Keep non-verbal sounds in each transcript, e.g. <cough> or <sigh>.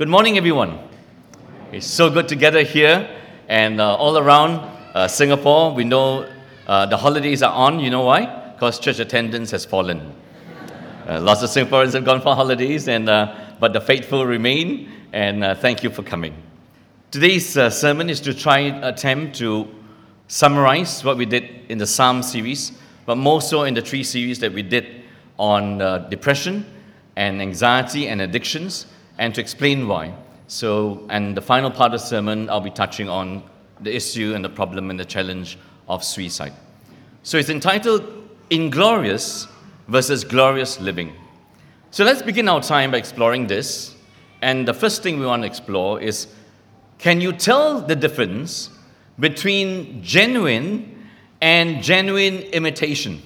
Good morning, everyone. It's so good to gather here and uh, all around uh, Singapore. We know uh, the holidays are on. You know why? Because church attendance has fallen. Uh, lots of Singaporeans have gone for holidays, and, uh, but the faithful remain, and uh, thank you for coming. Today's sermon is to try attempt to summarize what we did in the Psalm series, but more so in the three series that we did on depression and anxiety and addictions and to explain why. So, and the final part of the sermon, I'll be touching on the issue and the problem and the challenge of suicide. So it's entitled Inglorious versus Glorious Living. So let's begin our time by exploring this. And the first thing we want to explore is can you tell the difference between genuine and genuine imitation?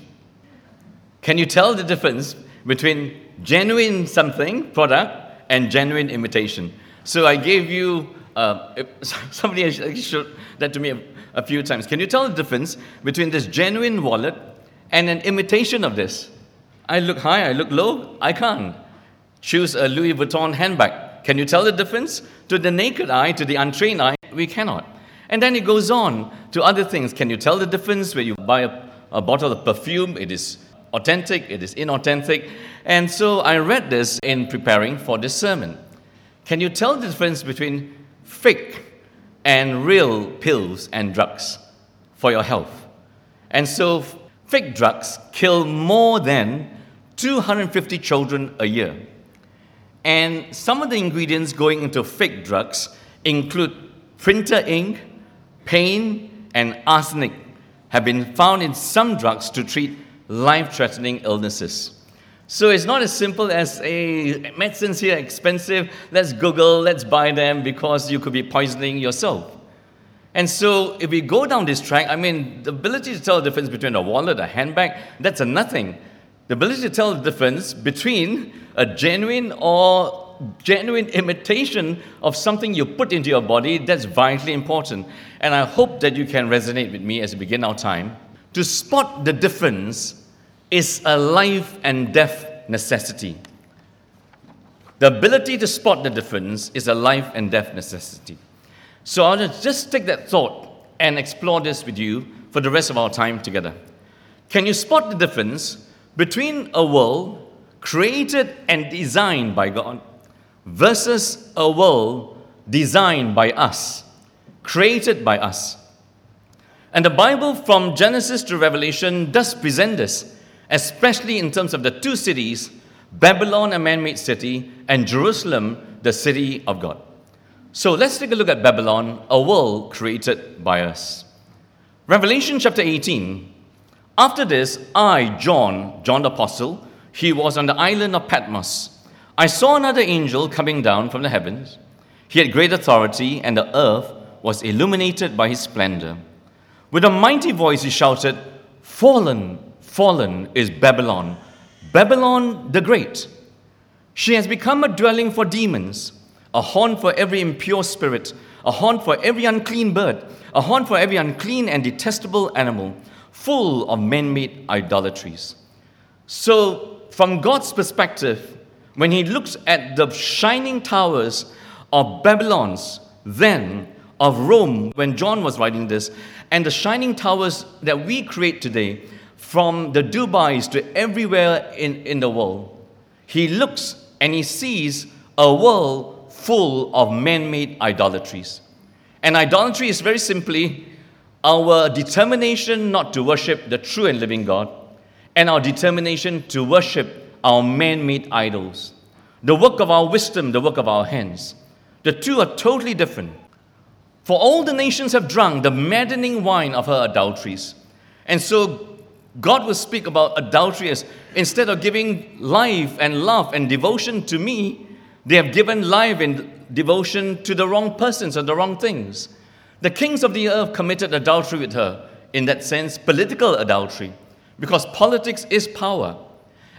Can you tell the difference between genuine something, product, and genuine imitation. So I gave you, uh, <laughs> somebody showed that to me a, a few times. Can you tell the difference between this genuine wallet and an imitation of this? I look high, I look low, I can't. Choose a Louis Vuitton handbag. Can you tell the difference? To the naked eye, to the untrained eye, we cannot. And then it goes on to other things. Can you tell the difference where you buy a, a bottle of perfume? It is authentic, it is inauthentic. And so I read this in preparing for this sermon. Can you tell the difference between fake and real pills and drugs for your health? And so fake drugs kill more than 250 children a year. And some of the ingredients going into fake drugs include printer ink, pain, and arsenic have been found in some drugs to treat life threatening illnesses. So it's not as simple as a medicines here expensive, let's Google, let's buy them because you could be poisoning yourself. And so if we go down this track, I mean, the ability to tell the difference between a wallet, a handbag, that's a nothing. The ability to tell the difference between a genuine or genuine imitation of something you put into your body, that's vitally important. And I hope that you can resonate with me as we begin our time. To spot the difference is a life and death necessity. The ability to spot the difference is a life and death necessity. So I'll just take that thought and explore this with you for the rest of our time together. Can you spot the difference between a world created and designed by God versus a world designed by us, created by us? And the Bible from Genesis to Revelation does present this especially in terms of the two cities Babylon, a man made city, and Jerusalem, the city of God. So let's take a look at Babylon, a world created by us. Revelation chapter 18. After this, I, John, John the Apostle, he was on the island of Patmos. I saw another angel coming down from the heavens. He had great authority, and the earth was illuminated by his splendor. With a mighty voice, he shouted, Fallen, fallen is Babylon, Babylon the Great. She has become a dwelling for demons, a haunt for every impure spirit, a haunt for every unclean bird, a haunt for every unclean and detestable animal, full of man made idolatries. So, from God's perspective, when He looks at the shining towers of Babylon's, then of Rome, when John was writing this, and the shining towers that we create today, from the Dubais to everywhere in, in the world, he looks and he sees a world full of man made idolatries. And idolatry is very simply our determination not to worship the true and living God and our determination to worship our man made idols. The work of our wisdom, the work of our hands. The two are totally different. For all the nations have drunk the maddening wine of her adulteries. And so God will speak about adultery as instead of giving life and love and devotion to me, they have given life and devotion to the wrong persons or the wrong things. The kings of the earth committed adultery with her, in that sense, political adultery, because politics is power.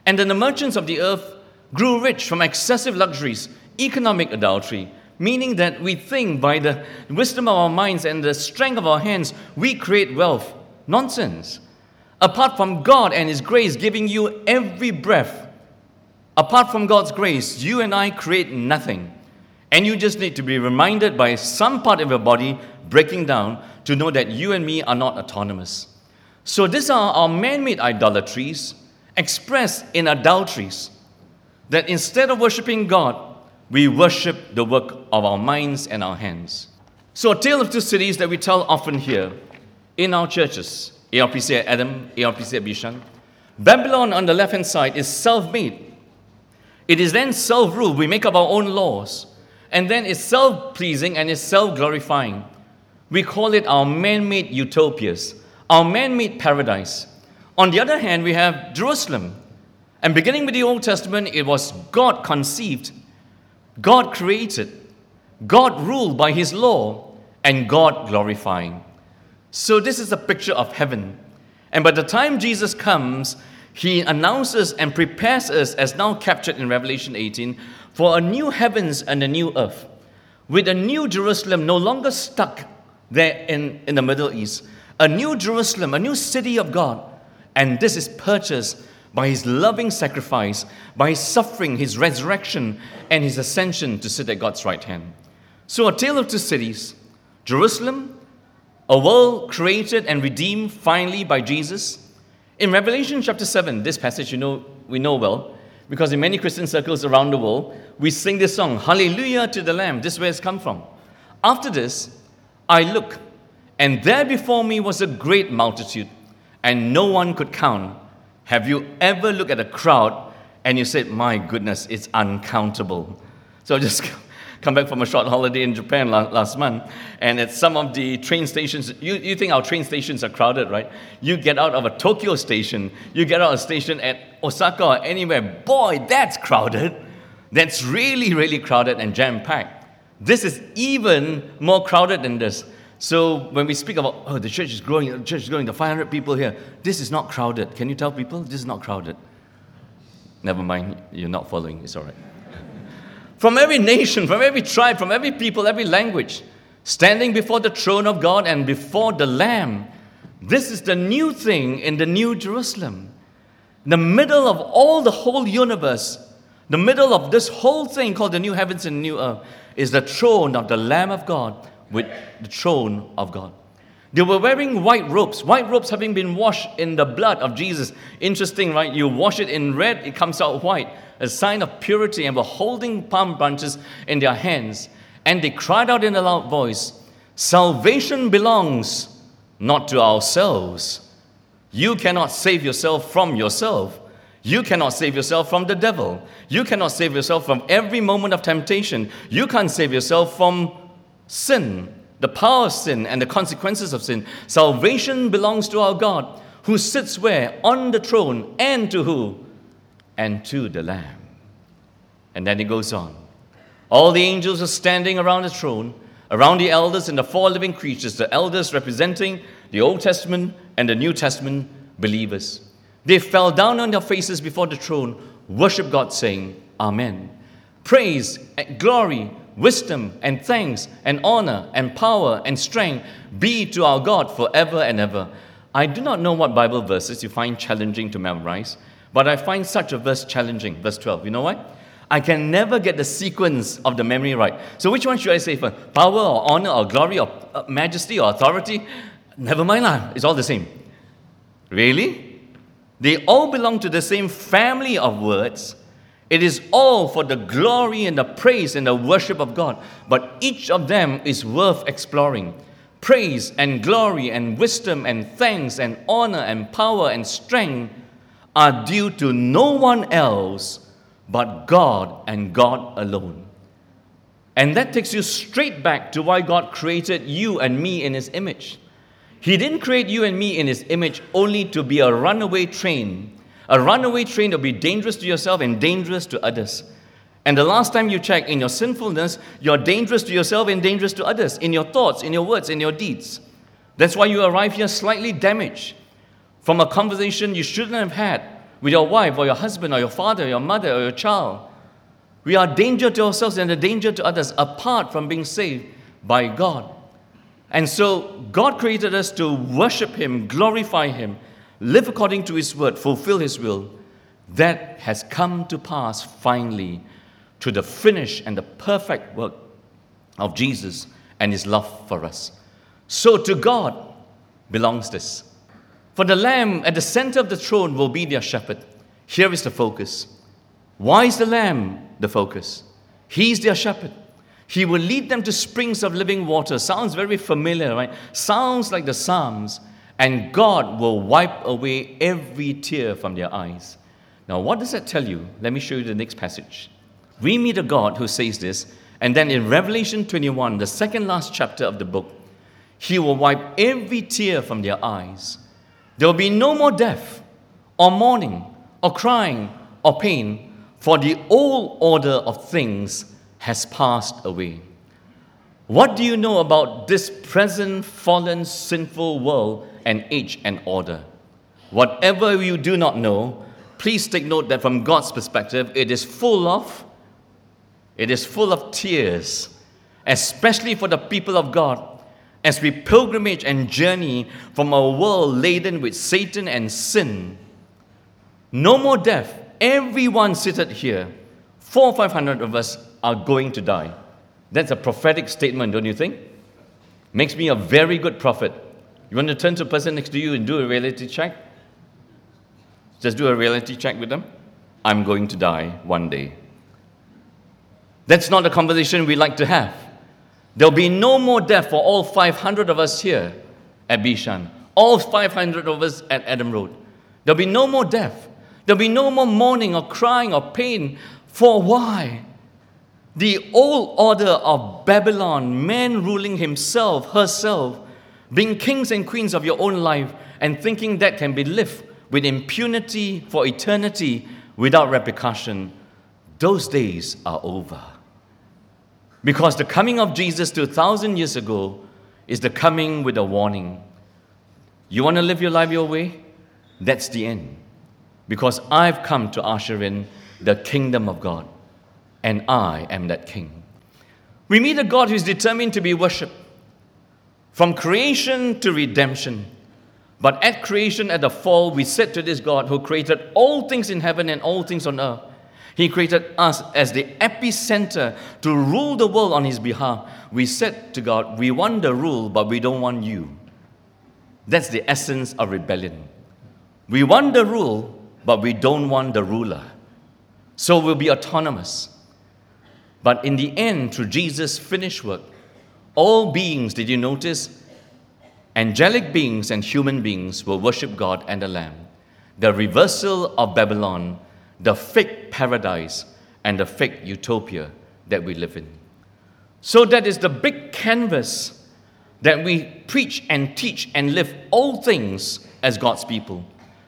And then the merchants of the earth grew rich from excessive luxuries, economic adultery, meaning that we think by the wisdom of our minds and the strength of our hands, we create wealth. Nonsense. Apart from God and His grace giving you every breath, apart from God's grace, you and I create nothing. And you just need to be reminded by some part of your body breaking down to know that you and me are not autonomous. So these are our man made idolatries expressed in adulteries. That instead of worshiping God, we worship the work of our minds and our hands. So, a tale of two cities that we tell often here in our churches ARPC at Adam, ARPC at Bishan. Babylon on the left hand side is self made, it is then self ruled. We make up our own laws, and then it's self pleasing and it's self glorifying. We call it our man made utopias, our man made paradise. On the other hand, we have Jerusalem. And beginning with the Old Testament, it was God conceived, God created, God ruled by His law, and God glorifying. So, this is a picture of heaven. And by the time Jesus comes, He announces and prepares us, as now captured in Revelation 18, for a new heavens and a new earth, with a new Jerusalem no longer stuck there in, in the Middle East, a new Jerusalem, a new city of God. And this is purchased by his loving sacrifice, by his suffering, his resurrection, and his ascension to sit at God's right hand. So, a tale of two cities Jerusalem, a world created and redeemed finally by Jesus. In Revelation chapter 7, this passage you know, we know well, because in many Christian circles around the world, we sing this song, Hallelujah to the Lamb. This is where it's come from. After this, I look, and there before me was a great multitude, and no one could count. Have you ever looked at a crowd and you said, My goodness, it's uncountable? So <laughs> just come back from a short holiday in Japan last month, and at some of the train stations, you, you think our train stations are crowded, right? You get out of a Tokyo station, you get out of a station at Osaka or anywhere, boy, that's crowded. That's really, really crowded and jam packed. This is even more crowded than this. So when we speak about, oh, the church is growing, the church is growing, the 500 people here, this is not crowded. Can you tell people this is not crowded? Never mind, you're not following, it's all right. From every nation, from every tribe, from every people, every language, standing before the throne of God and before the Lamb. This is the new thing in the New Jerusalem. In the middle of all the whole universe, the middle of this whole thing called the new heavens and new earth is the throne of the Lamb of God with the throne of God. They were wearing white robes, white robes having been washed in the blood of Jesus. Interesting, right? You wash it in red, it comes out white, a sign of purity, and were holding palm branches in their hands. And they cried out in a loud voice Salvation belongs not to ourselves. You cannot save yourself from yourself. You cannot save yourself from the devil. You cannot save yourself from every moment of temptation. You can't save yourself from sin, the power of sin, and the consequences of sin. Salvation belongs to our God, who sits where? On the throne, and to who? And to the Lamb. And then it goes on. All the angels are standing around the throne, around the elders and the four living creatures, the elders representing the Old Testament and the New Testament believers. They fell down on their faces before the throne, worship God, saying, Amen. Praise, and glory, wisdom, and thanks, and honor, and power, and strength be to our God forever and ever. I do not know what Bible verses you find challenging to memorize, but I find such a verse challenging. Verse 12. You know what? I can never get the sequence of the memory right. So, which one should I say first? Power or honor or glory or uh, majesty or authority? Never mind, lah. It's all the same. Really? They all belong to the same family of words. It is all for the glory and the praise and the worship of God. But each of them is worth exploring. Praise and glory and wisdom and thanks and honor and power and strength are due to no one else but God and God alone. And that takes you straight back to why God created you and me in His image. He didn't create you and me in His image only to be a runaway train. A runaway train will be dangerous to yourself and dangerous to others. And the last time you check in your sinfulness, you're dangerous to yourself and dangerous to others in your thoughts, in your words, in your deeds. That's why you arrive here slightly damaged from a conversation you shouldn't have had with your wife or your husband or your father or your mother or your child. We are danger to ourselves and a danger to others apart from being saved by God. And so God created us to worship Him, glorify Him, live according to His word, fulfill His will. That has come to pass finally to the finish and the perfect work of Jesus and his love for us. So to God belongs this. For the Lamb at the center of the throne will be their shepherd. Here is the focus. Why is the Lamb the focus? He's their shepherd. He will lead them to springs of living water. Sounds very familiar, right? Sounds like the Psalms. And God will wipe away every tear from their eyes. Now, what does that tell you? Let me show you the next passage. We meet a God who says this, and then in Revelation 21, the second last chapter of the book, He will wipe every tear from their eyes. There will be no more death, or mourning, or crying, or pain, for the old order of things has passed away. What do you know about this present fallen, sinful world and age and order? Whatever you do not know, please take note that from God's perspective, it is full of it is full of tears, especially for the people of God, as we pilgrimage and journey from a world laden with Satan and sin. No more death. Everyone seated here, four or five hundred of us, are going to die. That's a prophetic statement, don't you think? Makes me a very good prophet. You want to turn to the person next to you and do a reality check? Just do a reality check with them. I'm going to die one day. That's not the conversation we like to have. There'll be no more death for all 500 of us here at Bishan, all 500 of us at Adam Road. There'll be no more death. There'll be no more mourning or crying or pain. For why? The old order of Babylon, man ruling himself, herself, being kings and queens of your own life, and thinking that can be lived with impunity for eternity without repercussion, those days are over. Because the coming of Jesus 2,000 years ago is the coming with a warning. You want to live your life your way? That's the end. Because I've come to usher in the kingdom of God and I am that king. We meet a God who is determined to be worshipped from creation to redemption. But at creation, at the fall, we said to this God who created all things in heaven and all things on earth, He created us as the epicenter to rule the world on His behalf. We said to God, We want the rule, but we don't want you. That's the essence of rebellion. We want the rule, but we don't want the ruler. So we'll be autonomous. But in the end, through Jesus' finished work, all beings, did you notice? Angelic beings and human beings will worship God and the Lamb. The reversal of Babylon, the fake paradise, and the fake utopia that we live in. So, that is the big canvas that we preach and teach and live all things as God's people,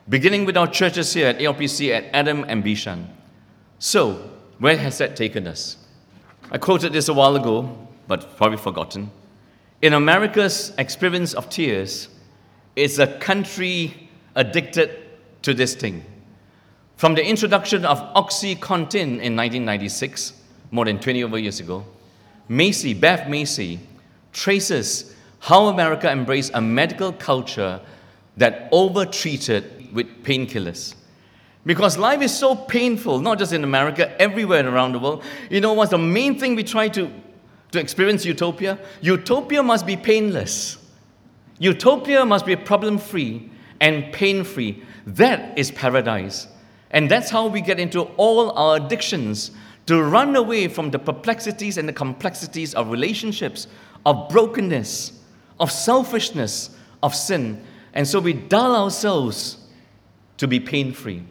beginning with our churches here at ARPC at Adam and Bishan. So, where has that taken us? I quoted this a while ago, but probably forgotten. In America's experience of tears, it's a country addicted to this thing. From the introduction of OxyContin in 1996, more than 20 over years ago, Macy, Beth Macy, traces how America embraced a medical culture that overtreated with painkillers. Because life is so painful, not just in America, everywhere around the world. You know what's the main thing we try to, to experience utopia? Utopia must be painless. Utopia must be problem free and pain free. That is paradise. And that's how we get into all our addictions to run away from the perplexities and the complexities of relationships, of brokenness, of selfishness, of sin. And so we dull ourselves to be pain free.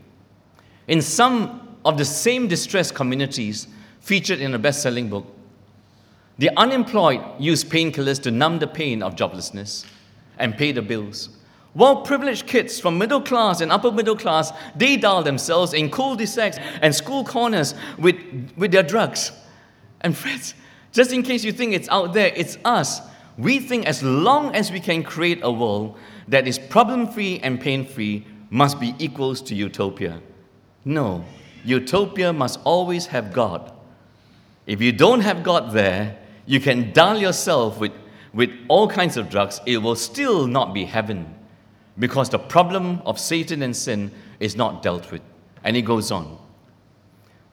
In some of the same distressed communities featured in a best selling book, the unemployed use painkillers to numb the pain of joblessness and pay the bills. While privileged kids from middle class and upper middle class, they dull themselves in cul-de-sacs and school corners with, with their drugs. And friends, just in case you think it's out there, it's us. We think as long as we can create a world that is problem-free and pain-free must be equals to utopia. No, utopia must always have God. If you don't have God there, you can dull yourself with, with all kinds of drugs, it will still not be heaven because the problem of Satan and sin is not dealt with. And he goes on.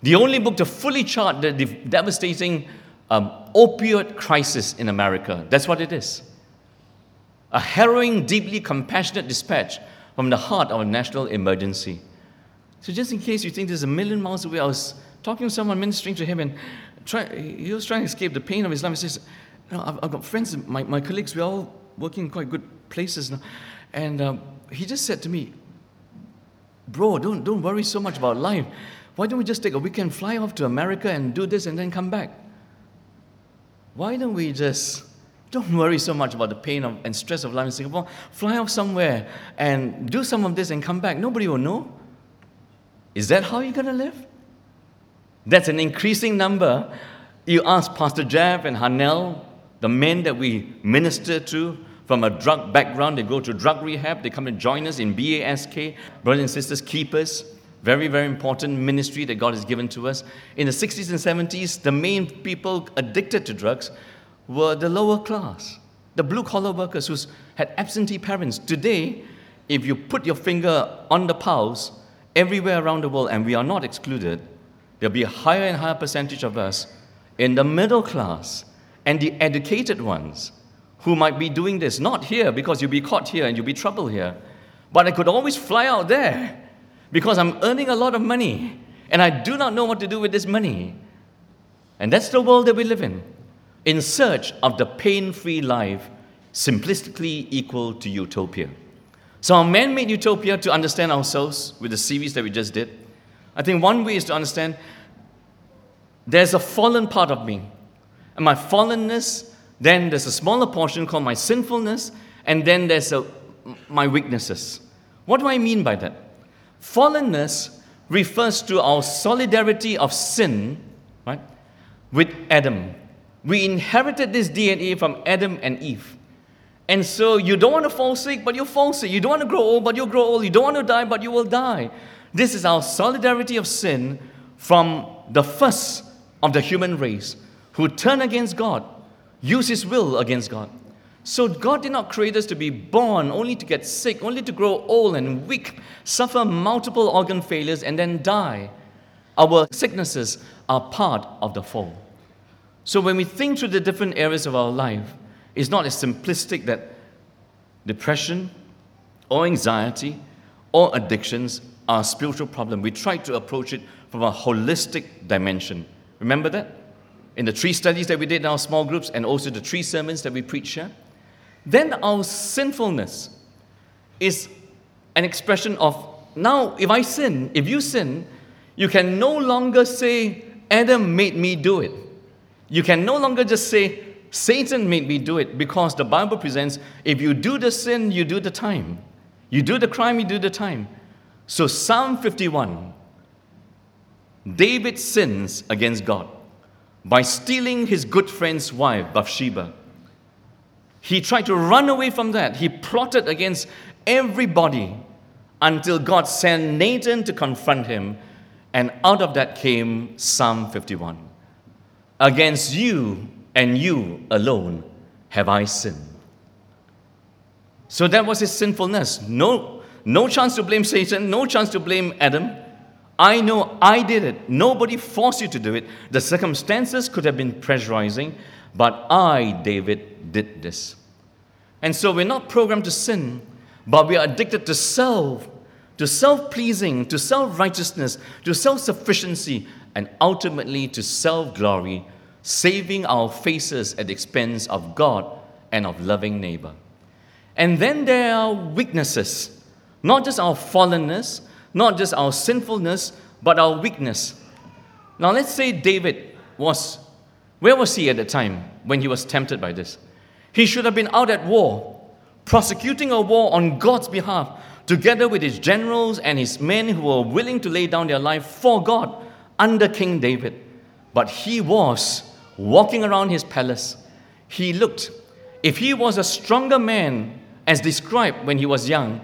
The only book to fully chart the devastating um, opioid crisis in America. That's what it is. A harrowing, deeply compassionate dispatch from the heart of a national emergency. So, just in case you think there's a million miles away, I was talking to someone, ministering to him, and try, he was trying to escape the pain of life. He says, I've, I've, got friends, my, my colleagues, we're all working in quite good places now. And um, he just said to me, Bro, don't, don't worry so much about life. Why don't we just take a weekend, fly off to America and do this and then come back? Why don't we just don't worry so much about the pain of, and stress of life in Singapore? Fly off somewhere and do some of this and come back. Nobody will know. Is that how you're going to live? That's an increasing number. You ask Pastor Jeff and Hanel, the men that we minister to from a drug background, they go to drug rehab, they come and join us in BASK. Brothers and sisters, keepers, very, very important ministry that God has given to us. In the 60s and 70s, the main people addicted to drugs were the lower class, the blue collar workers who had absentee parents. Today, if you put your finger on the pulse, everywhere around the world, and we are not excluded, there'll be a higher and higher percentage of us in the middle class and the educated ones who might be doing this. Not here, because you'll be caught here and you'll be trouble here. But I could always fly out there because I'm earning a lot of money and I do not know what to do with this money. And that's the world that we live in, in search of the pain free life, simplistically equal to utopia. So, our man made utopia to understand ourselves with the series that we just did. I think one way is to understand there's a fallen part of me. And my fallenness, then there's a smaller portion called my sinfulness, and then there's a, my weaknesses. What do I mean by that? Fallenness refers to our solidarity of sin, right, with Adam. We inherited this DNA from Adam and Eve. And so you don't want to fall sick, but you fall sick. You don't want to grow old, but you'll grow old. You don't want to die, but you will die. This is our solidarity of sin from the first of the human race who turn against God, use his will against God. So God did not create us to be born only to get sick, only to grow old and weak, suffer multiple organ failures, and then die. Our sicknesses are part of the fall. So when we think through the different areas of our life, it's not as simplistic that depression or anxiety or addictions a spiritual problem. We try to approach it from a holistic dimension. Remember that? In the three studies that we did in our small groups and also the three sermons that we preach here then our sinfulness is an expression of now, if I sin, if you sin, you can no longer say, Adam made me do it. You can no longer just say, Satan made me do it, because the Bible presents if you do the sin, you do the time. You do the crime, you do the time. So, Psalm 51 David sins against God by stealing his good friend's wife, Bathsheba. He tried to run away from that. He plotted against everybody until God sent Nathan to confront him. And out of that came Psalm 51. Against you and you alone have I sinned. So that was his sinfulness. No, no chance to blame Satan, no chance to blame Adam. I know I did it. Nobody forced you to do it. The circumstances could have been pressurizing, but I, David, did this. And so we're not programmed to sin, but we are addicted to self, to self pleasing, to self righteousness, to self sufficiency, and ultimately to self glory, saving our faces at the expense of God and of loving neighbor. And then there are weaknesses, not just our fallenness, not just our sinfulness, but our weakness. Now let's say David was where was he at the time when he was tempted by this? He should have been out at war, prosecuting a war on God's behalf, together with his generals and his men who were willing to lay down their life for God under King David. But he was walking around his palace. He looked. If he was a stronger man, as described when he was young,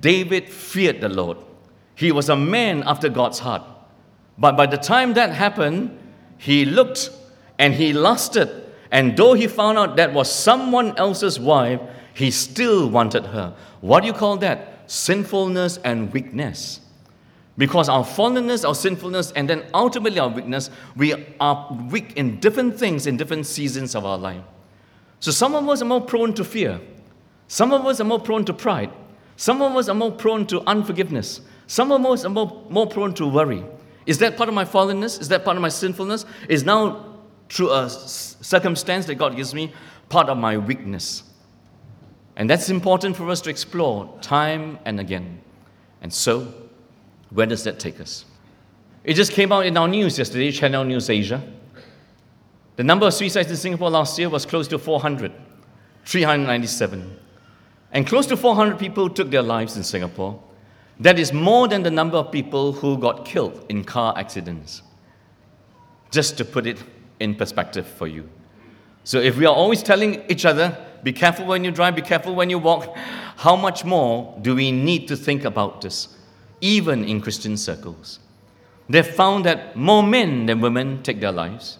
David feared the Lord. He was a man after God's heart. But by the time that happened, he looked and he lusted. And though he found out that was someone else's wife, he still wanted her. What do you call that? Sinfulness and weakness. Because our fallenness, our sinfulness, and then ultimately our weakness, we are weak in different things in different seasons of our life. So some of us are more prone to fear. Some of us are more prone to pride. Some of us are more prone to unforgiveness. Some of us are more, more prone to worry. Is that part of my fallenness? Is that part of my sinfulness? Is now, through a circumstance that God gives me, part of my weakness? And that's important for us to explore time and again. And so, where does that take us? It just came out in our news yesterday, Channel News Asia. The number of suicides in Singapore last year was close to 400, 397. And close to 400 people took their lives in Singapore. That is more than the number of people who got killed in car accidents. Just to put it in perspective for you. So if we are always telling each other, be careful when you drive, be careful when you walk, how much more do we need to think about this, even in Christian circles? They've found that more men than women take their lives,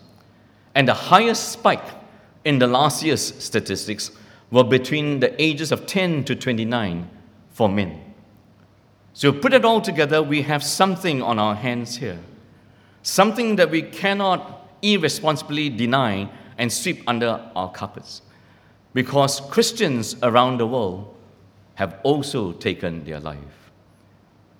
and the highest spike in the last year's statistics were between the ages of 10 to 29 for men. So, put it all together, we have something on our hands here. Something that we cannot irresponsibly deny and sweep under our carpets. Because Christians around the world have also taken their life.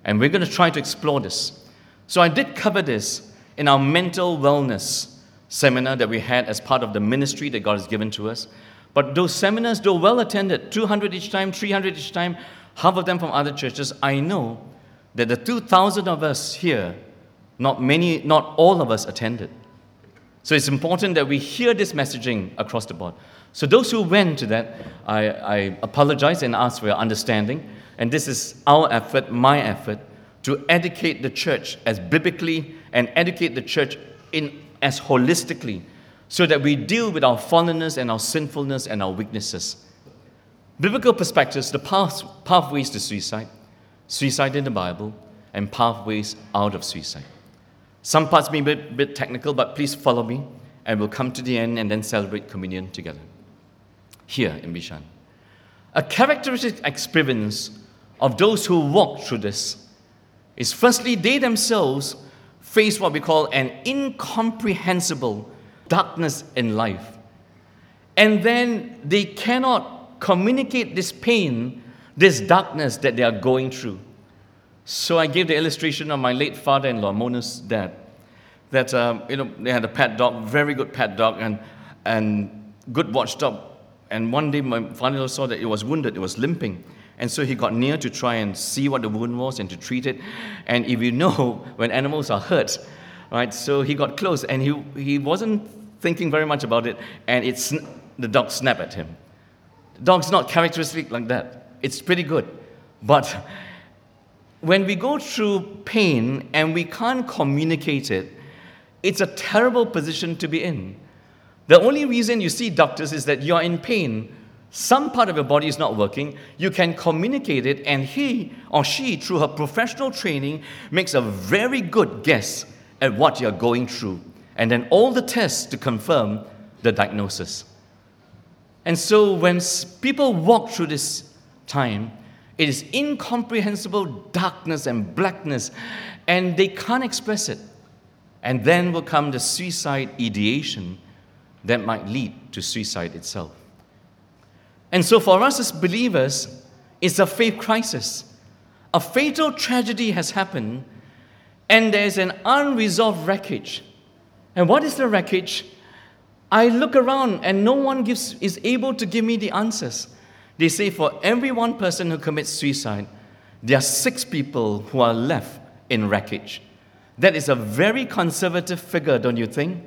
And we're going to try to explore this. So, I did cover this in our mental wellness seminar that we had as part of the ministry that God has given to us. But those seminars, though well attended, 200 each time, 300 each time, half of them from other churches, I know that the 2,000 of us here, not many, not all of us attended. So it's important that we hear this messaging across the board. So those who went to that, I, I apologize and ask for your understanding. And this is our effort, my effort, to educate the church as biblically and educate the church in as holistically so that we deal with our fallenness and our sinfulness and our weaknesses Biblical perspectives, the path, pathways to suicide, suicide in the Bible, and pathways out of suicide. Some parts may be a bit, technical, but please follow me, and we'll come to the end and then celebrate communion together. Here in Bishan. A characteristic experience of those who walk through this is firstly, they themselves face what we call an incomprehensible darkness in life. And then they cannot communicate this pain, this darkness that they are going through. So I gave the illustration of my late father-in-law, Mona's dad, that um, you know they had a pet dog, very good pet dog, and and good watchdog. And one day my father-in-law saw that it was wounded, it was limping. And so he got near to try and see what the wound was and to treat it. And if you know, <laughs> when animals are hurt, right, so he got close and he, he wasn't thinking very much about it, and it's, the dog snapped at him. Dog's not characteristic like that. It's pretty good. But when we go through pain and we can't communicate it, it's a terrible position to be in. The only reason you see doctors is that you're in pain. Some part of your body is not working. You can communicate it, and he or she, through her professional training, makes a very good guess at what you're going through. And then all the tests to confirm the diagnosis. And so when people walk through this time, it is incomprehensible darkness and blackness, and they can't express it. And then will come the suicide ideation that might lead to suicide itself. And so, for us as believers, it's a faith crisis. A fatal tragedy has happened, and there's an unresolved wreckage. And what is the wreckage? I look around and no one gives, is able to give me the answers. They say for every one person who commits suicide, there are six people who are left in wreckage. That is a very conservative figure, don't you think?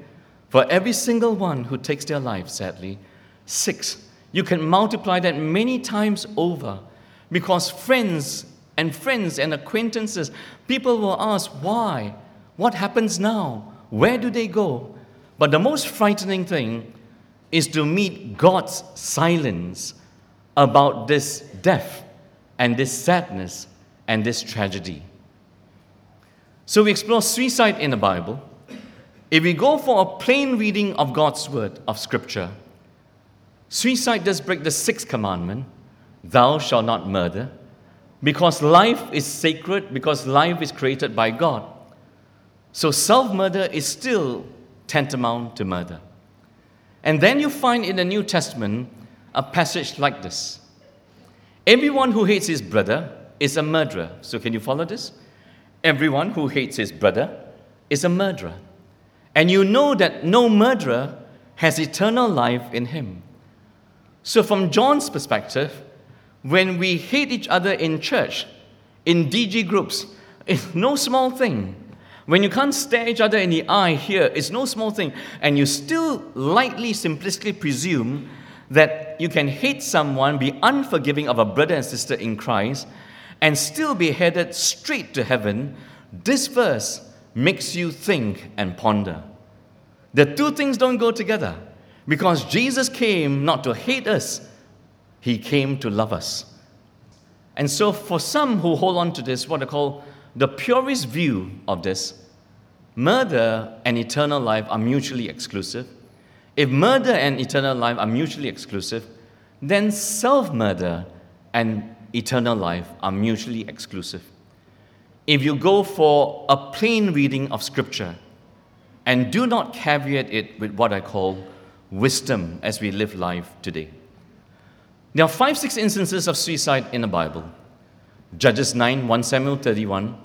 For every single one who takes their life, sadly, six. You can multiply that many times over because friends and friends and acquaintances, people will ask, why? What happens now? Where do they go? But the most frightening thing is to meet God's silence about this death and this sadness and this tragedy. So we explore suicide in the Bible. If we go for a plain reading of God's word, of Scripture, suicide does break the sixth commandment thou shalt not murder, because life is sacred, because life is created by God. So self murder is still tantamount to murder. And then you find in the New Testament a passage like this Everyone who hates his brother is a murderer. So, can you follow this? Everyone who hates his brother is a murderer. And you know that no murderer has eternal life in him. So, from John's perspective, when we hate each other in church, in DG groups, <laughs> it's no small thing. When you can't stare each other in the eye here, it's no small thing. And you still lightly, simplistically presume that you can hate someone, be unforgiving of a brother and sister in Christ, and still be headed straight to heaven. This verse makes you think and ponder. The two things don't go together because Jesus came not to hate us, He came to love us. And so, for some who hold on to this, what I call the purest view of this, murder and eternal life are mutually exclusive. If murder and eternal life are mutually exclusive, then self murder and eternal life are mutually exclusive. If you go for a plain reading of Scripture and do not caveat it with what I call wisdom as we live life today, there are five, six instances of suicide in the Bible Judges 9, 1 Samuel 31,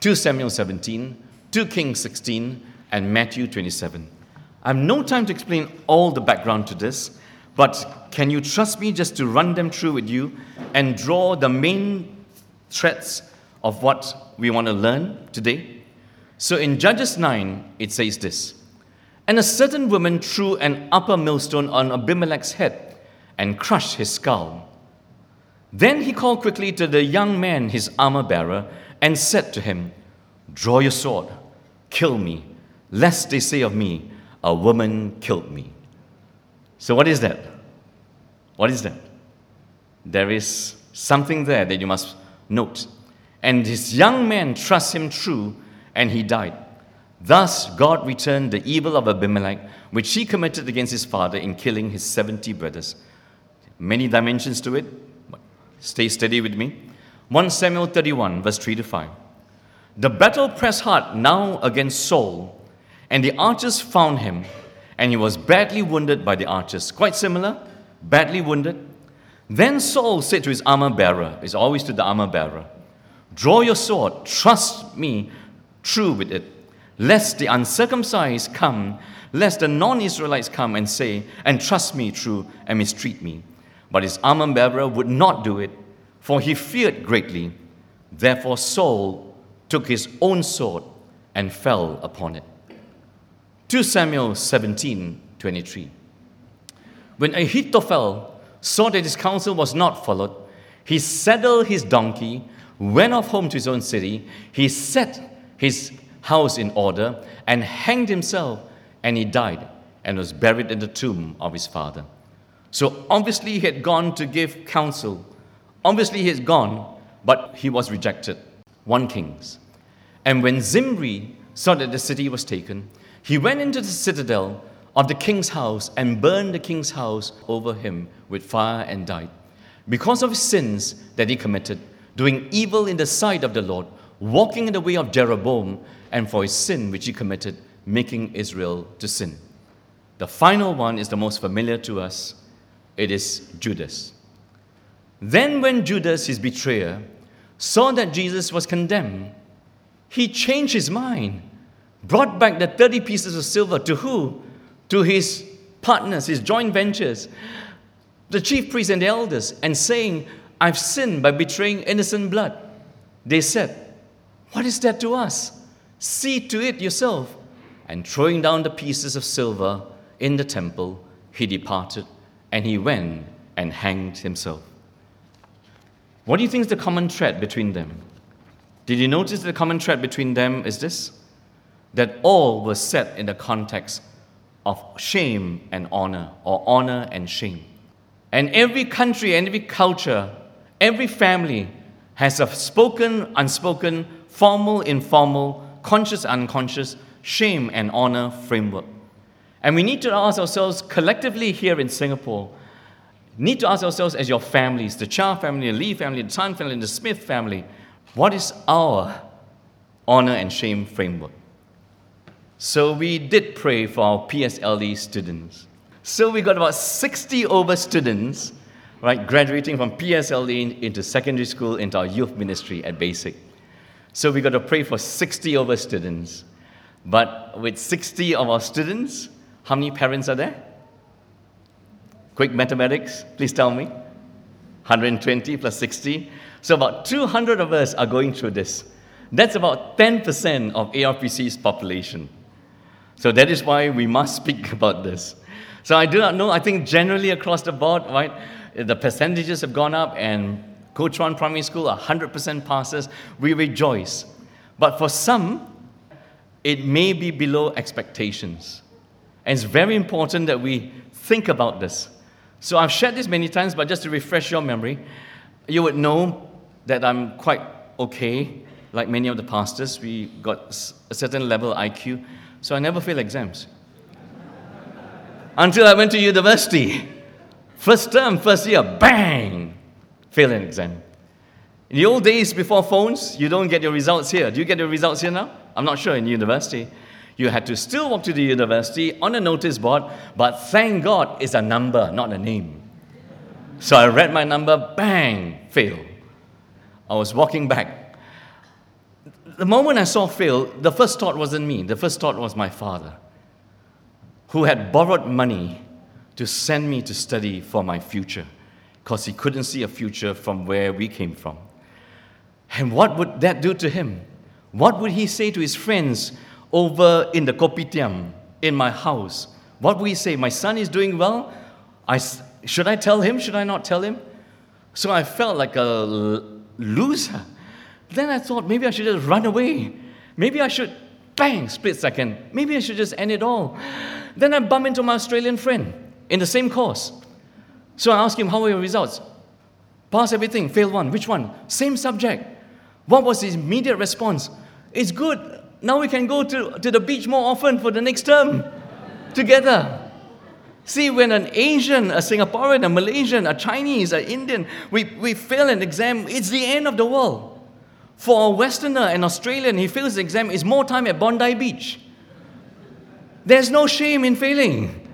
2 Samuel 17, 2 Kings 16, and Matthew 27. I have no time to explain all the background to this, but can you trust me just to run them through with you and draw the main threads of what we want to learn today? So in Judges 9, it says this And a certain woman threw an upper millstone on Abimelech's head and crushed his skull. Then he called quickly to the young man, his armor bearer, and said to him, Draw your sword, kill me, lest they say of me, A woman killed me. So, what is that? What is that? There is something there that you must note. And his young man thrust him true, and he died. Thus, God returned the evil of Abimelech, which he committed against his father in killing his 70 brothers many dimensions to it. Stay steady with me. 1 Samuel 31, verse 3 to 5. The battle pressed hard now against Saul, and the archers found him, and he was badly wounded by the archers. Quite similar, badly wounded. Then Saul said to his armor bearer, is always to the armor bearer, Draw your sword, trust me true with it, lest the uncircumcised come, lest the non Israelites come and say, and trust me true and mistreat me. But his armor bearer would not do it, for he feared greatly. Therefore Saul took his own sword and fell upon it. 2 Samuel 17 23. When Ahithophel saw that his counsel was not followed, he saddled his donkey, went off home to his own city, he set his house in order, and hanged himself, and he died and was buried in the tomb of his father. So obviously he had gone to give counsel. Obviously he had gone, but he was rejected. 1 Kings. And when Zimri saw that the city was taken, he went into the citadel of the king's house and burned the king's house over him with fire and died. Because of his sins that he committed, doing evil in the sight of the Lord, walking in the way of Jeroboam, and for his sin which he committed, making Israel to sin. The final one is the most familiar to us it is Judas. Then, when Judas, his betrayer, saw that Jesus was condemned, he changed his mind, brought back the 30 pieces of silver to who? To his partners, his joint ventures, the chief priests and the elders, and saying, I've sinned by betraying innocent blood. They said, What is that to us? See to it yourself. And throwing down the pieces of silver in the temple, he departed and he went and hanged himself. What do you think is the common thread between them? Did you notice the common thread between them is this? That all was set in the context of shame and honor, or honor and shame. And every country and every culture, every family has a spoken, unspoken, formal, informal, conscious, unconscious shame and honor framework. And we need to ask ourselves collectively here in Singapore need to ask ourselves as your families, the Chia family, the Lee family, the Tan family, the Smith family, what is our honor and shame framework? So we did pray for our PSLE students. So we got about 60 over students, right, graduating from PSLE into secondary school into our youth ministry at Basic. So we got to pray for 60 over students. But with 60 of our students, how many parents are there? Quick mathematics, please tell me. 120 plus 60. So about 200 of us are going through this. That's about 10% of ARPC's population. So that is why we must speak <laughs> about this. So I do not know, I think generally across the board, right, the percentages have gone up and Chuan Primary School, 100% passes. We rejoice. But for some, it may be below expectations. And it's very important that we think about this. So I've shared this many times, but just to refresh your memory, you would know that I'm quite okay, like many of the pastors. We got a certain level IQ, so I never fail exams. Until I went to university. First term, first year, bang, fail an exam. In the old days before phones, you don't get your results here. Do you get your results here now? I'm not sure in university. You had to still walk to the university on a notice board, but thank God it's a number, not a name. So I read my number, bang, fail. I was walking back. The moment I saw fail, the first thought wasn't me, the first thought was my father, who had borrowed money to send me to study for my future because he couldn't see a future from where we came from. And what would that do to him? What would he say to his friends over in the kopitiam in my house. What we say? My son is doing well. I, should I tell him? Should I not tell him? So I felt like a loser. Then I thought maybe I should just run away. Maybe I should, bang, split second. Maybe I should just end it all. Then I bump into my Australian friend in the same course. So I asked him, How were your results? Pass everything, fail one. Which one? Same subject. What was his immediate response? It's good. Now we can go to, to the beach more often for the next term together. See, when an Asian, a Singaporean, a Malaysian, a Chinese, an Indian, we, we fail an exam, it's the end of the world. For a Westerner, an Australian, he fails the exam, it's more time at Bondi Beach. There's no shame in failing.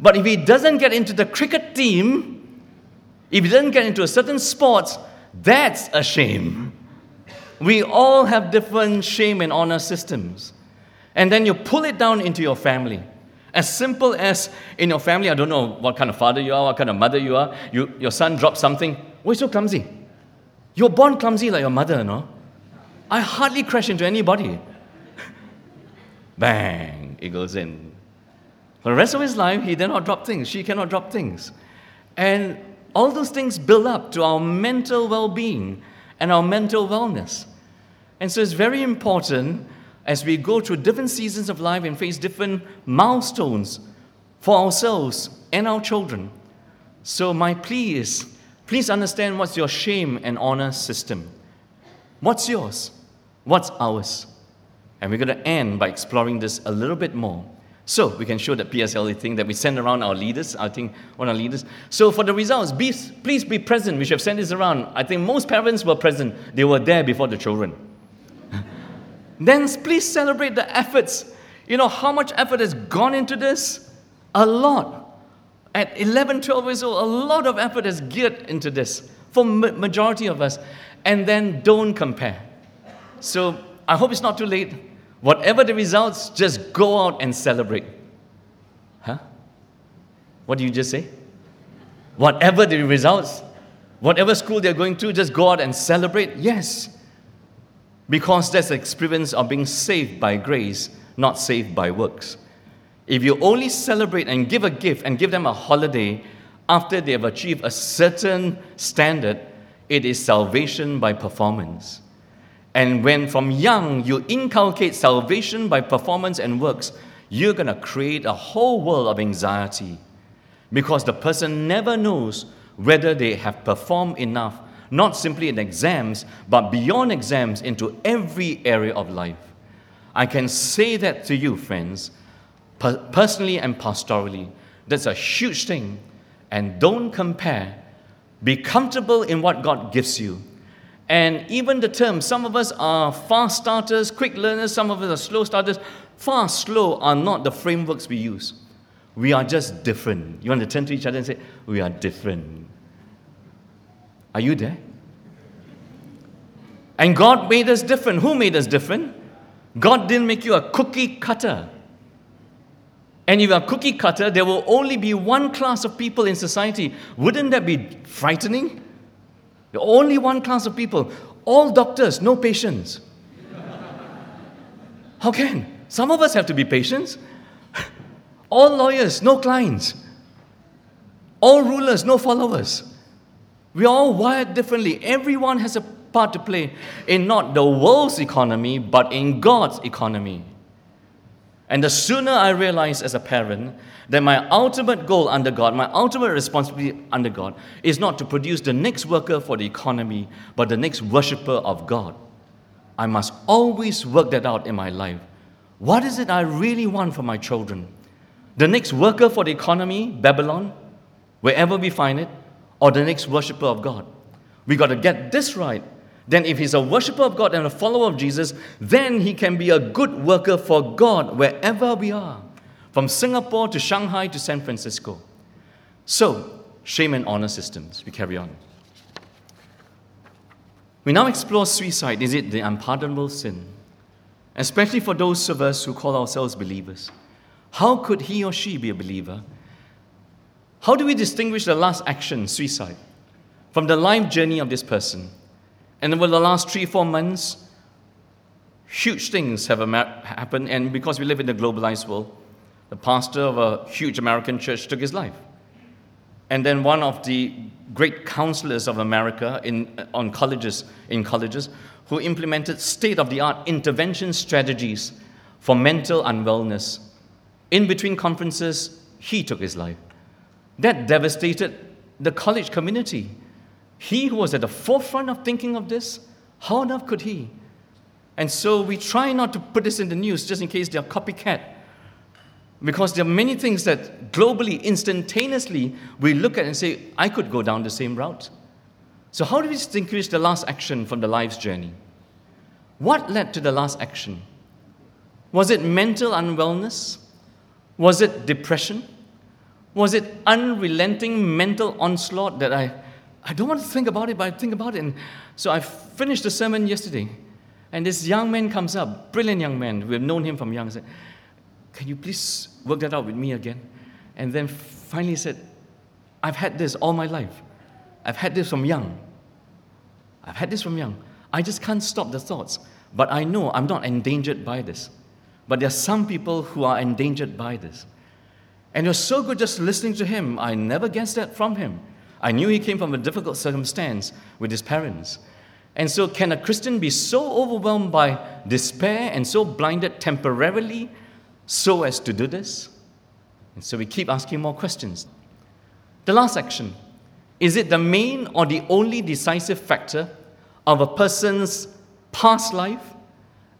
But if he doesn't get into the cricket team, if he doesn't get into a certain sport, that's a shame. We all have different shame and honor systems. And then you pull it down into your family. As simple as in your family, I don't know what kind of father you are, what kind of mother you are, you, your son drops something. Why so clumsy? You're born clumsy like your mother, no? I hardly crash into anybody. <laughs> Bang, it goes in. For the rest of his life, he did not drop things. She cannot drop things. And all those things build up to our mental well being and our mental wellness. And so it's very important as we go through different seasons of life and face different milestones for ourselves and our children. So, my plea is please understand what's your shame and honor system. What's yours? What's ours? And we're going to end by exploring this a little bit more. So we can show that PSLE thing that we send around our leaders, I think one of our leaders. So for the results, be, please be present. We should have sent this around. I think most parents were present. They were there before the children. Then please celebrate the efforts. You know how much effort has gone into this? A lot. At 11, 12 years old, a lot of effort has geared into this for majority of us. And then don't compare. So I hope it's not too late. Whatever the results, just go out and celebrate. Huh? What do you just say? Whatever the results, whatever school they're going to, just go out and celebrate? Yes because that's the experience of being saved by grace, not saved by works. If you only celebrate and give a gift and give them a holiday after they have achieved a certain standard, it is salvation by performance. And when from young you inculcate salvation by performance and works, you're going to create a whole world of anxiety because the person never knows whether they have performed enough not simply in exams, but beyond exams into every area of life. I can say that to you, friends, per- personally and pastorally. That's a huge thing. And don't compare. Be comfortable in what God gives you. And even the term, some of us are fast starters, quick learners, some of us are slow starters. Fast, slow are not the frameworks we use. We are just different. You want to turn to each other and say, We are different. Are you there? And God made us different. Who made us different? God didn't make you a cookie cutter. And if you're a cookie cutter, there will only be one class of people in society. Wouldn't that be frightening? The only one class of people. All doctors, no patients. How can? Some of us have to be patients. All lawyers, no clients. All rulers, no followers. We're all wired differently. Everyone has a part to play in not the world's economy, but in God's economy. And the sooner I realize as a parent that my ultimate goal under God, my ultimate responsibility under God, is not to produce the next worker for the economy, but the next worshiper of God. I must always work that out in my life. What is it I really want for my children? The next worker for the economy, Babylon, wherever we find it, or the next worshiper of God? We got to get this right then if he's a worshiper of God and a follower of Jesus, then he can be a good worker for God wherever we are, from Singapore to Shanghai to San Francisco. So, shame and honor systems. We carry on. We now explore suicide. Is it the unpardonable sin? Especially for those of us who call ourselves believers. How could he or she be a believer? How do we distinguish the last action, suicide, from the life journey of this person? And over the last three, four months, huge things have happened. And because we live in a globalized world, the pastor of a huge American church took his life. And then one of the great counselors of America in, on colleges, in colleges who implemented state of the art intervention strategies for mental unwellness. In between conferences, he took his life. That devastated the college community. He who was at the forefront of thinking of this, how on earth could he? And so we try not to put this in the news just in case they're copycat. Because there are many things that globally, instantaneously, we look at and say, I could go down the same route. So, how do we distinguish the last action from the life's journey? What led to the last action? Was it mental unwellness? Was it depression? Was it unrelenting mental onslaught that I I don't want to think about it, but I think about it. And so I finished the sermon yesterday, and this young man comes up, brilliant young man. We've known him from young. Said, Can you please work that out with me again? And then finally said, I've had this all my life. I've had this from young. I've had this from young. I just can't stop the thoughts. But I know I'm not endangered by this. But there are some people who are endangered by this. And you're so good just listening to him. I never guessed that from him. I knew he came from a difficult circumstance with his parents. And so, can a Christian be so overwhelmed by despair and so blinded temporarily so as to do this? And so, we keep asking more questions. The last section is it the main or the only decisive factor of a person's past life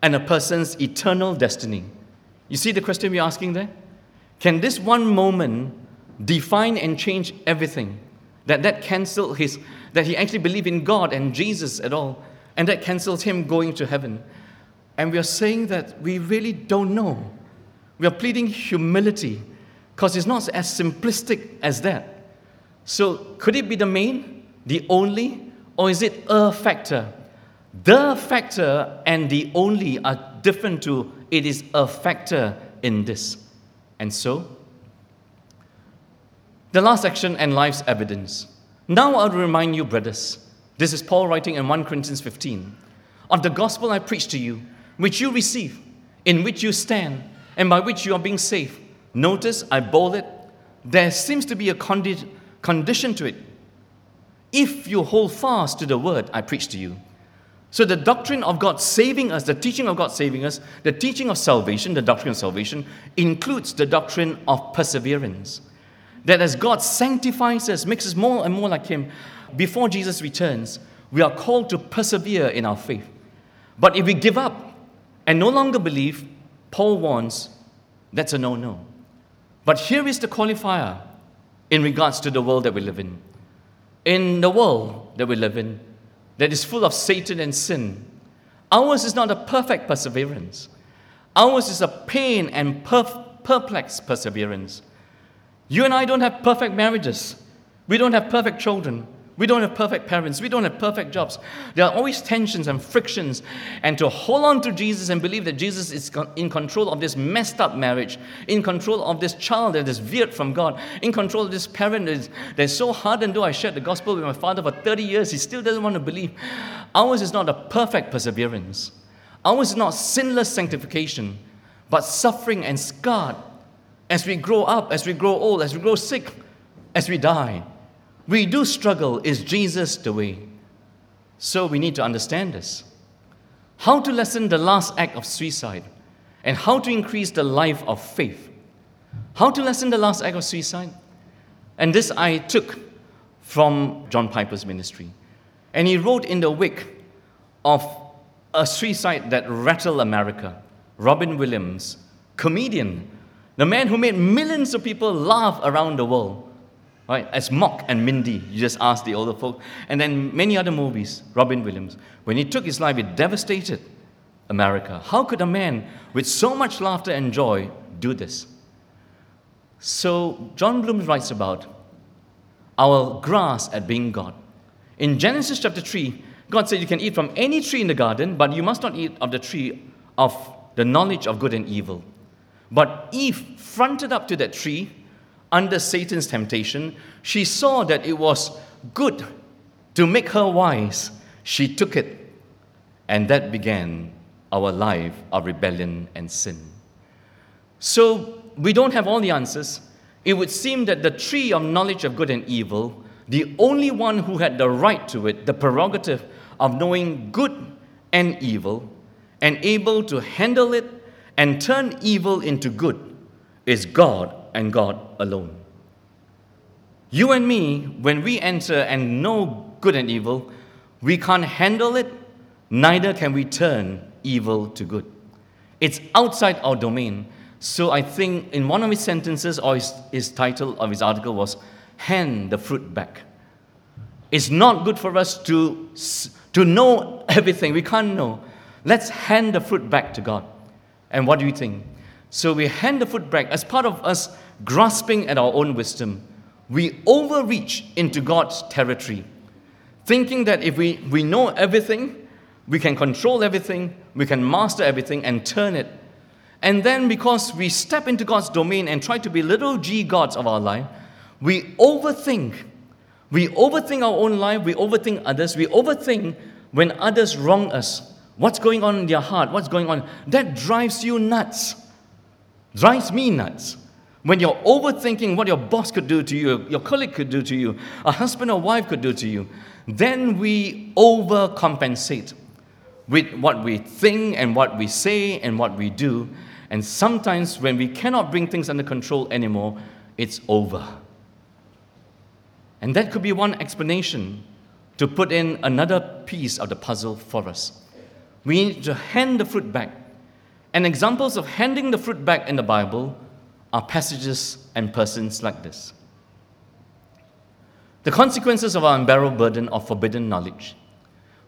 and a person's eternal destiny? You see the question we're asking there? Can this one moment define and change everything? That that canceled his, that he actually believed in God and Jesus at all. And that cancels him going to heaven. And we are saying that we really don't know. We are pleading humility because it's not as simplistic as that. So, could it be the main, the only, or is it a factor? The factor and the only are different to it is a factor in this. And so, the last section and life's evidence. Now I'll remind you, brothers. This is Paul writing in 1 Corinthians 15 of the gospel I preached to you, which you receive, in which you stand, and by which you are being saved. Notice I bold it. There seems to be a condi- condition to it. If you hold fast to the word I preached to you. So, the doctrine of God saving us, the teaching of God saving us, the teaching of salvation, the doctrine of salvation, includes the doctrine of perseverance. That as God sanctifies us, makes us more and more like Him, before Jesus returns, we are called to persevere in our faith. But if we give up and no longer believe, Paul warns that's a no no. But here is the qualifier in regards to the world that we live in. In the world that we live in, that is full of Satan and sin, ours is not a perfect perseverance. Ours is a pain and perf- perseverance. You and I don't have perfect marriages. We don't have perfect children. We don't have perfect parents. We don't have perfect jobs. There are always tensions and frictions. And to hold on to Jesus and believe that Jesus is in control of this messed up marriage, in control of this child that is veered from God, in control of this parent that is, that is so hardened. Though I shared the gospel with my father for 30 years, he still doesn't want to believe. Ours is not a perfect perseverance. Ours is not sinless sanctification, but suffering and scarred as we grow up, as we grow old, as we grow sick, as we die. We do struggle. Is Jesus the way? So we need to understand this. How to lessen the last act of suicide and how to increase the life of faith. How to lessen the last act of suicide? And this I took from John Piper's ministry. And he wrote in the wake of a suicide that rattled America. Robin Williams, comedian, the man who made millions of people laugh around the world, right? As Mork and Mindy, you just ask the older folk. And then many other movies, Robin Williams. When he took his life, it devastated America. How could a man with so much laughter and joy do this? So, Jon Bloom writes about our grasp at being God. In Genesis chapter 3, God said, You can eat from any tree in the garden, but you must not eat of the tree of the knowledge of good and evil. But Eve fronted up to that tree under Satan's temptation. She saw that it was good to make her wise. She took it, and that began our life of rebellion and sin. So we don't have all the answers. It would seem that the tree of knowledge of good and evil, the only one who had the right to it, the prerogative of knowing good and evil, and able to handle it and turn evil into good is God and God alone. You and me, when we enter and know good and evil, we can't handle it, neither can we turn evil to good. It's outside our domain. So I think in one of his sentences, or his, his title of his article was, Hand the Fruit Back. It's not good for us to, to know <laughs> everything. We can't know. Let's hand the fruit back to God. And what do you think? So we hand the foot back as part of us grasping at our own wisdom. We overreach into God's territory, thinking that if we, we know everything, we can control everything, we can master everything and turn it. And then, because we step into God's domain and try to be little g gods of our life, we overthink. We overthink our own life, we overthink others, we overthink when others wrong us What's going on in their heart? What's going on? That drives you nuts. Drives me nuts. When you're overthinking what your boss could do to you, your colleague could do to you, a husband or wife could do to you, then we overcompensate with what we think and what we say and what we do. And sometimes when we cannot bring things under control anymore, it's over. And that could be one explanation to put in another piece of the puzzle for us. We need to hand the fruit back. And examples of handing the fruit back in the Bible are passages and persons like this. The consequences of our unbearable burden of forbidden knowledge.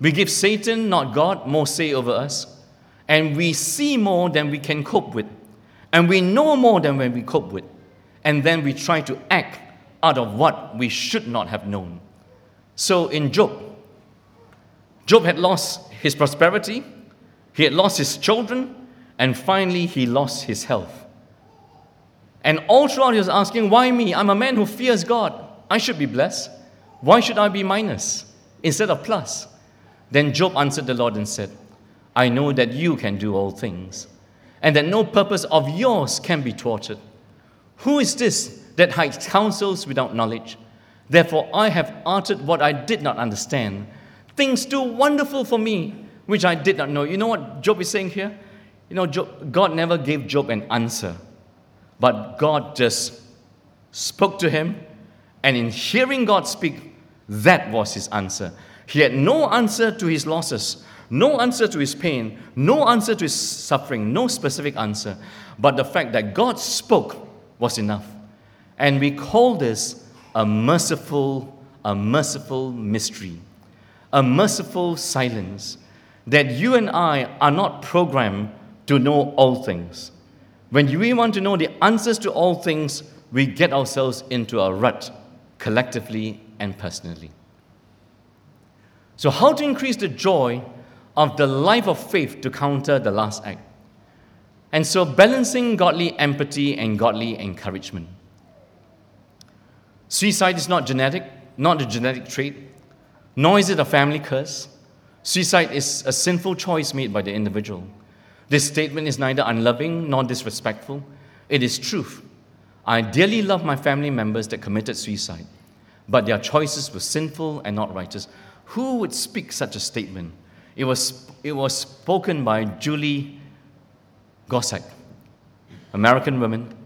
We give Satan, not God, more say over us, and we see more than we can cope with, and we know more than when we cope with, and then we try to act out of what we should not have known. So in Job, Job had lost his prosperity, he had lost his children, and finally he lost his health. And all throughout he was asking, Why me? I'm a man who fears God. I should be blessed. Why should I be minus instead of plus? Then Job answered the Lord and said, I know that you can do all things, and that no purpose of yours can be thwarted. Who is this that hides counsels without knowledge? Therefore, I have uttered what I did not understand things too wonderful for me, which I did not know. You know what Job is saying here? You know, Job, God never gave Job an answer, but God just spoke to him, and in hearing God speak, that was his answer. He had no answer to his losses, no answer to his pain, no answer to his suffering, no specific answer. But the fact that God spoke was enough. And we call this a merciful, a merciful mystery, a merciful silence that you and I are not programmed to know all things. When we want to know the answers to all things, we get ourselves into a rut, collectively and personally. So, how to increase the joy of the life of faith to counter the last act? And so, balancing godly empathy and godly encouragement. Suicide is not genetic, not a genetic trait, nor is it a family curse. Suicide is a sinful choice made by the individual. This statement is neither unloving nor disrespectful. It is truth. I dearly love my family members that committed suicide, but their choices were sinful and not righteous. Who would speak such a statement? It was, it was spoken by Julie Gossett, American woman,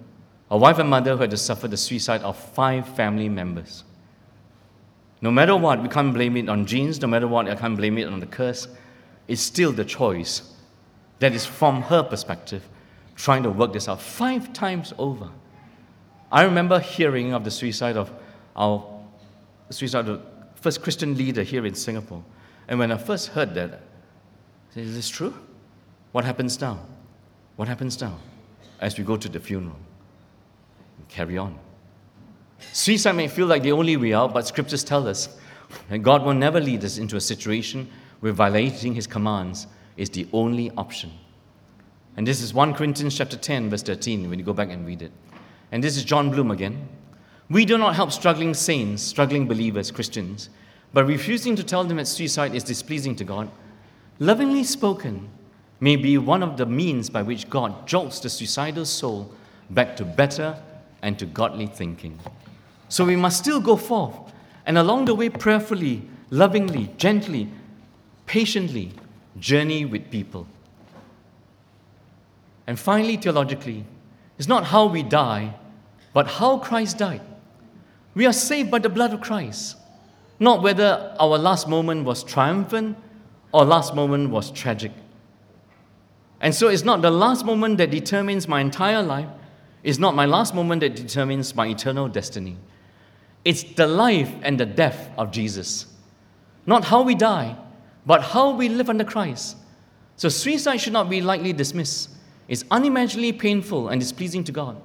a wife and mother who had to suffer the suicide of five family members. No matter what, we can't blame it on genes, no matter what, I can't blame it on the curse. It's still the choice that is from her perspective, trying to work this out five times over. I remember hearing of the suicide of our suicide of first Christian leader here in Singapore. And when I first heard that, I said, Is this true? What happens now? What happens now? As we go to the funeral. and carry on. Suicide may feel like the only way out, but scriptures tell us that God will never lead us into a situation where violating his commands is the only option. And this is 1 Corinthians chapter 10, verse 13, when you go back and read it. And this is Jon Bloom again. We do not help struggling saints, struggling believers, Christians, but refusing to tell them that suicide is displeasing to God, lovingly spoken, may be one of the means by which God jolts the suicidal soul back to better and to godly thinking. So we must still go forth and along the way, prayerfully, lovingly, gently, patiently journey with people. And finally, theologically, it's not how we die, but how Christ died. We are saved by the blood of Christ, not whether our last moment was triumphant or last moment was tragic. And so it's not the last moment that determines my entire life, it's not my last moment that determines my eternal destiny. It's the life and the death of Jesus. Not how we die, but how we live under Christ. So suicide should not be lightly dismissed. It's unimaginably painful and displeasing to God.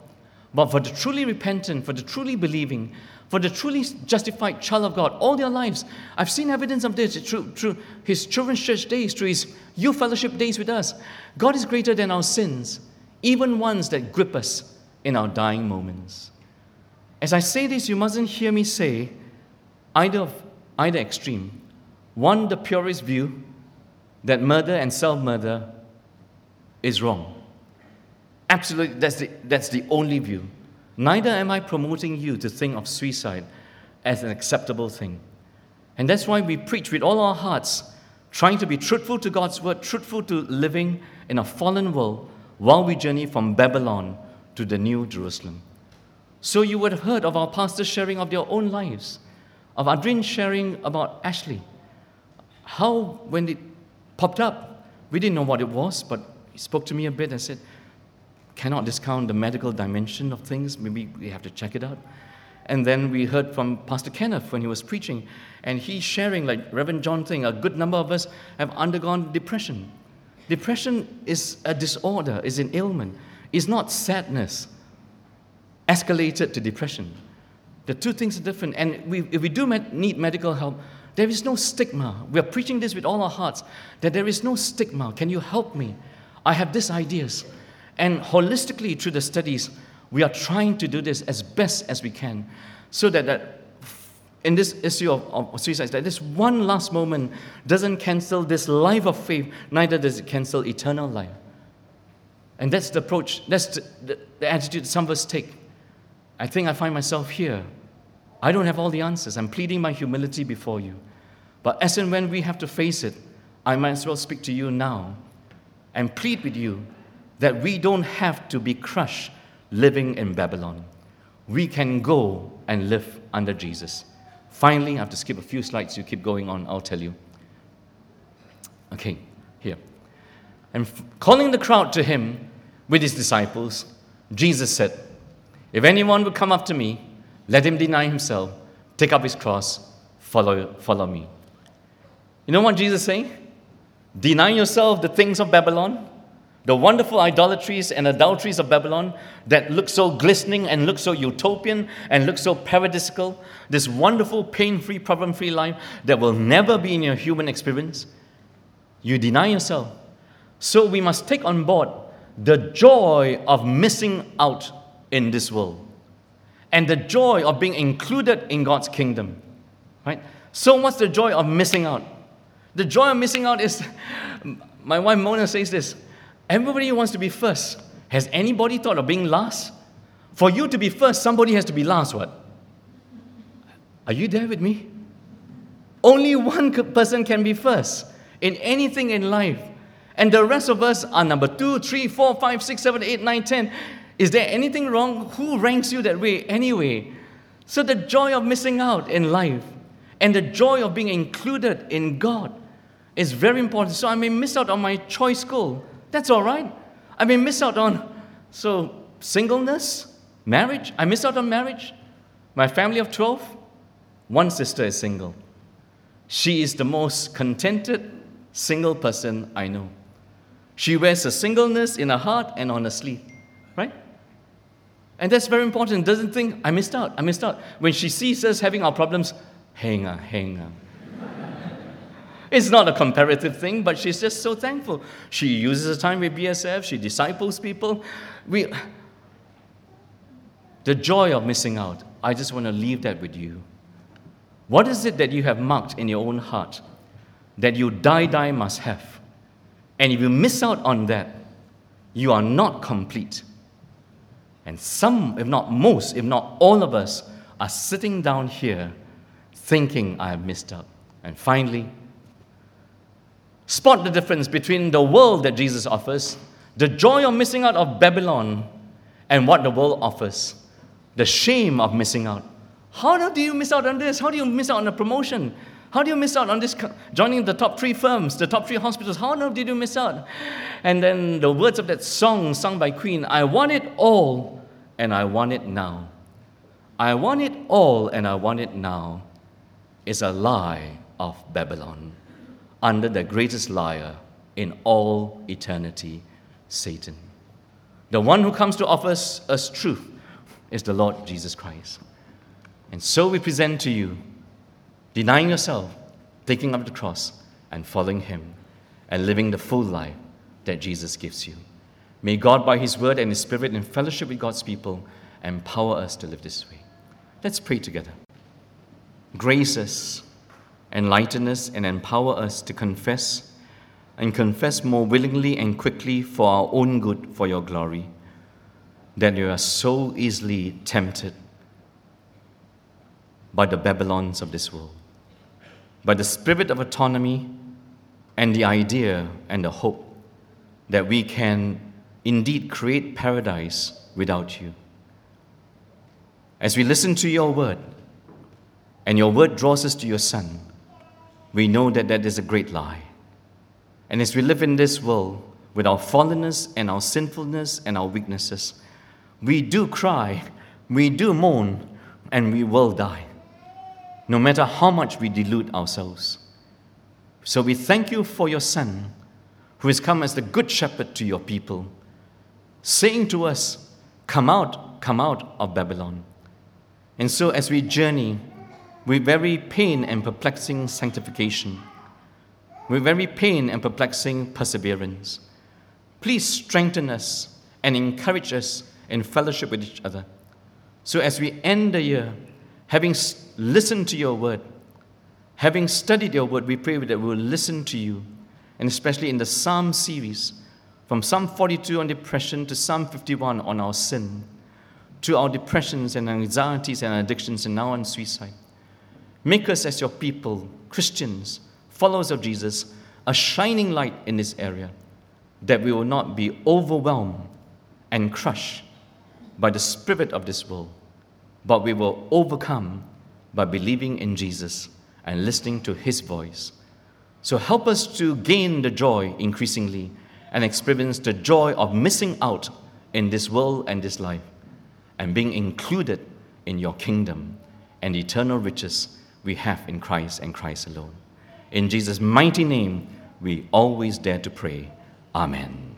But for the truly repentant, for the truly believing, for the truly justified child of God, all their lives, I've seen evidence of this through, through his children's church days, through his youth fellowship days with us. God is greater than our sins, even ones that grip us in our dying moments. As I say this, you mustn't hear me say either, of, either extreme. One, the purest view that murder and self murder is wrong. Absolutely, that's the, that's the only view. Neither am I promoting you to think of suicide as an acceptable thing. And that's why we preach with all our hearts, trying to be truthful to God's word, truthful to living in a fallen world while we journey from Babylon to the New Jerusalem. So you would have heard of our pastors sharing of their own lives, of Adrian sharing about Ashley. How, when it popped up, we didn't know what it was, but he spoke to me a bit and said, cannot discount the medical dimension of things. Maybe we have to check it out. And then we heard from Pastor Kenneth when he was preaching, and he's sharing, like Reverend John thing, a good number of us have undergone depression. Depression is a disorder, is an ailment, it's not sadness escalated to depression. The two things are different. And we, if we do need medical help, there is no stigma. We are preaching this with all our hearts that there is no stigma. Can you help me? I have these ideas. And holistically, through the studies, we are trying to do this as best as we can so that, that in this issue of, of suicide, that this one last moment doesn't cancel this life of faith, neither does it cancel eternal life. And that's the approach, that's the, the, the attitude some of us take. I think I find myself here. I don't have all the answers. I'm pleading my humility before you. But as and when we have to face it, I might as well speak to you now and plead with you that we don't have to be crushed living in Babylon. We can go and live under Jesus. Finally, I have to skip a few slides. You keep going on, I'll tell you. Okay, here. And calling the crowd to him with his disciples, Jesus said, if anyone would come after me, Let him deny himself, take up his cross, follow, follow me. You know what Jesus is saying? Deny yourself the things of Babylon, the wonderful idolatries and adulteries of Babylon that look so glistening and look so utopian and look so paradisical, this wonderful, pain free, problem free life that will never be in your human experience, you deny yourself. So we must take on board the joy of missing out in this world and the joy of being included in God's kingdom. Right? So, what's the joy of missing out? The joy of missing out is <laughs> my wife Mona says this everybody wants to be first. Has anybody thought of being last? For you to be first, somebody has to be last, what? Are you there with me? Only one person can be first in anything in life. And the rest of us are number two, three, four, five, six, seven, eight, nine, ten. Is there anything wrong? Who ranks you that way anyway? So the joy of missing out in life and the joy of being included in God is very important. So I may miss out on my choice school. That's all right. I may miss out on so singleness, marriage. I miss out on marriage. My family of 12, one sister is single. She is the most contented single person I know. She wears a singleness in her heart and on her sleeve? And that's very important. Doesn't think, I missed out, I missed out. When she sees us having our problems, hang on, hang on. <laughs> it's not a comparative thing, but she's just so thankful. She uses her time with BSF, she disciples people. We, the joy of missing out, I just want to leave that with you. What is it that you have marked in your own heart that you die, die must have? And if you miss out on that, you are not complete. And some, if not most, if not all of us, are sitting down here thinking I have missed out. And finally, spot the difference between the world that Jesus offers, the joy of missing out of Babylon, and what the world offers, the shame of missing out. How do you miss out on this? How do you miss out on a promotion? How do you miss out on this joining the top three firms, the top three hospitals? How on earth did you miss out? And then the words of that song sung by Queen I want it all and I want it now. I want it all and I want it now is a lie of Babylon under the greatest liar in all eternity, Satan. The one who comes to offer us truth is the Lord Jesus Christ. And so we present to you denying yourself, taking up the cross, and following Him, and living the full life that Jesus gives you. May God, by His word and His Spirit, in fellowship with God's people, empower us to live this way. Let's pray together. Grace us, enlighten us, and empower us to confess and confess more willingly and quickly for our own good, for your glory, that you are so easily tempted by the Babylons of this world but the spirit of autonomy and the idea and the hope that we can indeed create paradise without you. As we listen to your word, and your word draws us to your Son, we know that that is a great lie. And as we live in this world with our fallenness and our sinfulness and our weaknesses, we do cry, we do moan, and we will die no matter how much we delude ourselves. So we thank you for your Son, who has come as the good shepherd to your people, saying to us, Come out, come out of Babylon. And so as we journey with very pain and perplexing sanctification, with very pain and perplexing perseverance, please strengthen us and encourage us in fellowship with each other. So as we end the year, having listened to your word, having studied your word, we pray that we will listen to you, and especially in the Psalm series, from Psalm 42 on depression to Psalm 51 on our sin, to our depressions and anxieties and addictions, and now on suicide. Make us, as your people, Christians, followers of Jesus, a shining light in this area, that we will not be overwhelmed and crushed by the spirit of this world, but we will overcome by believing in Jesus and listening to His voice. So help us to gain the joy increasingly and experience the joy of missing out in this world and this life and being included in your kingdom and eternal riches we have in Christ and Christ alone. In Jesus' mighty name, we always dare to pray. Amen.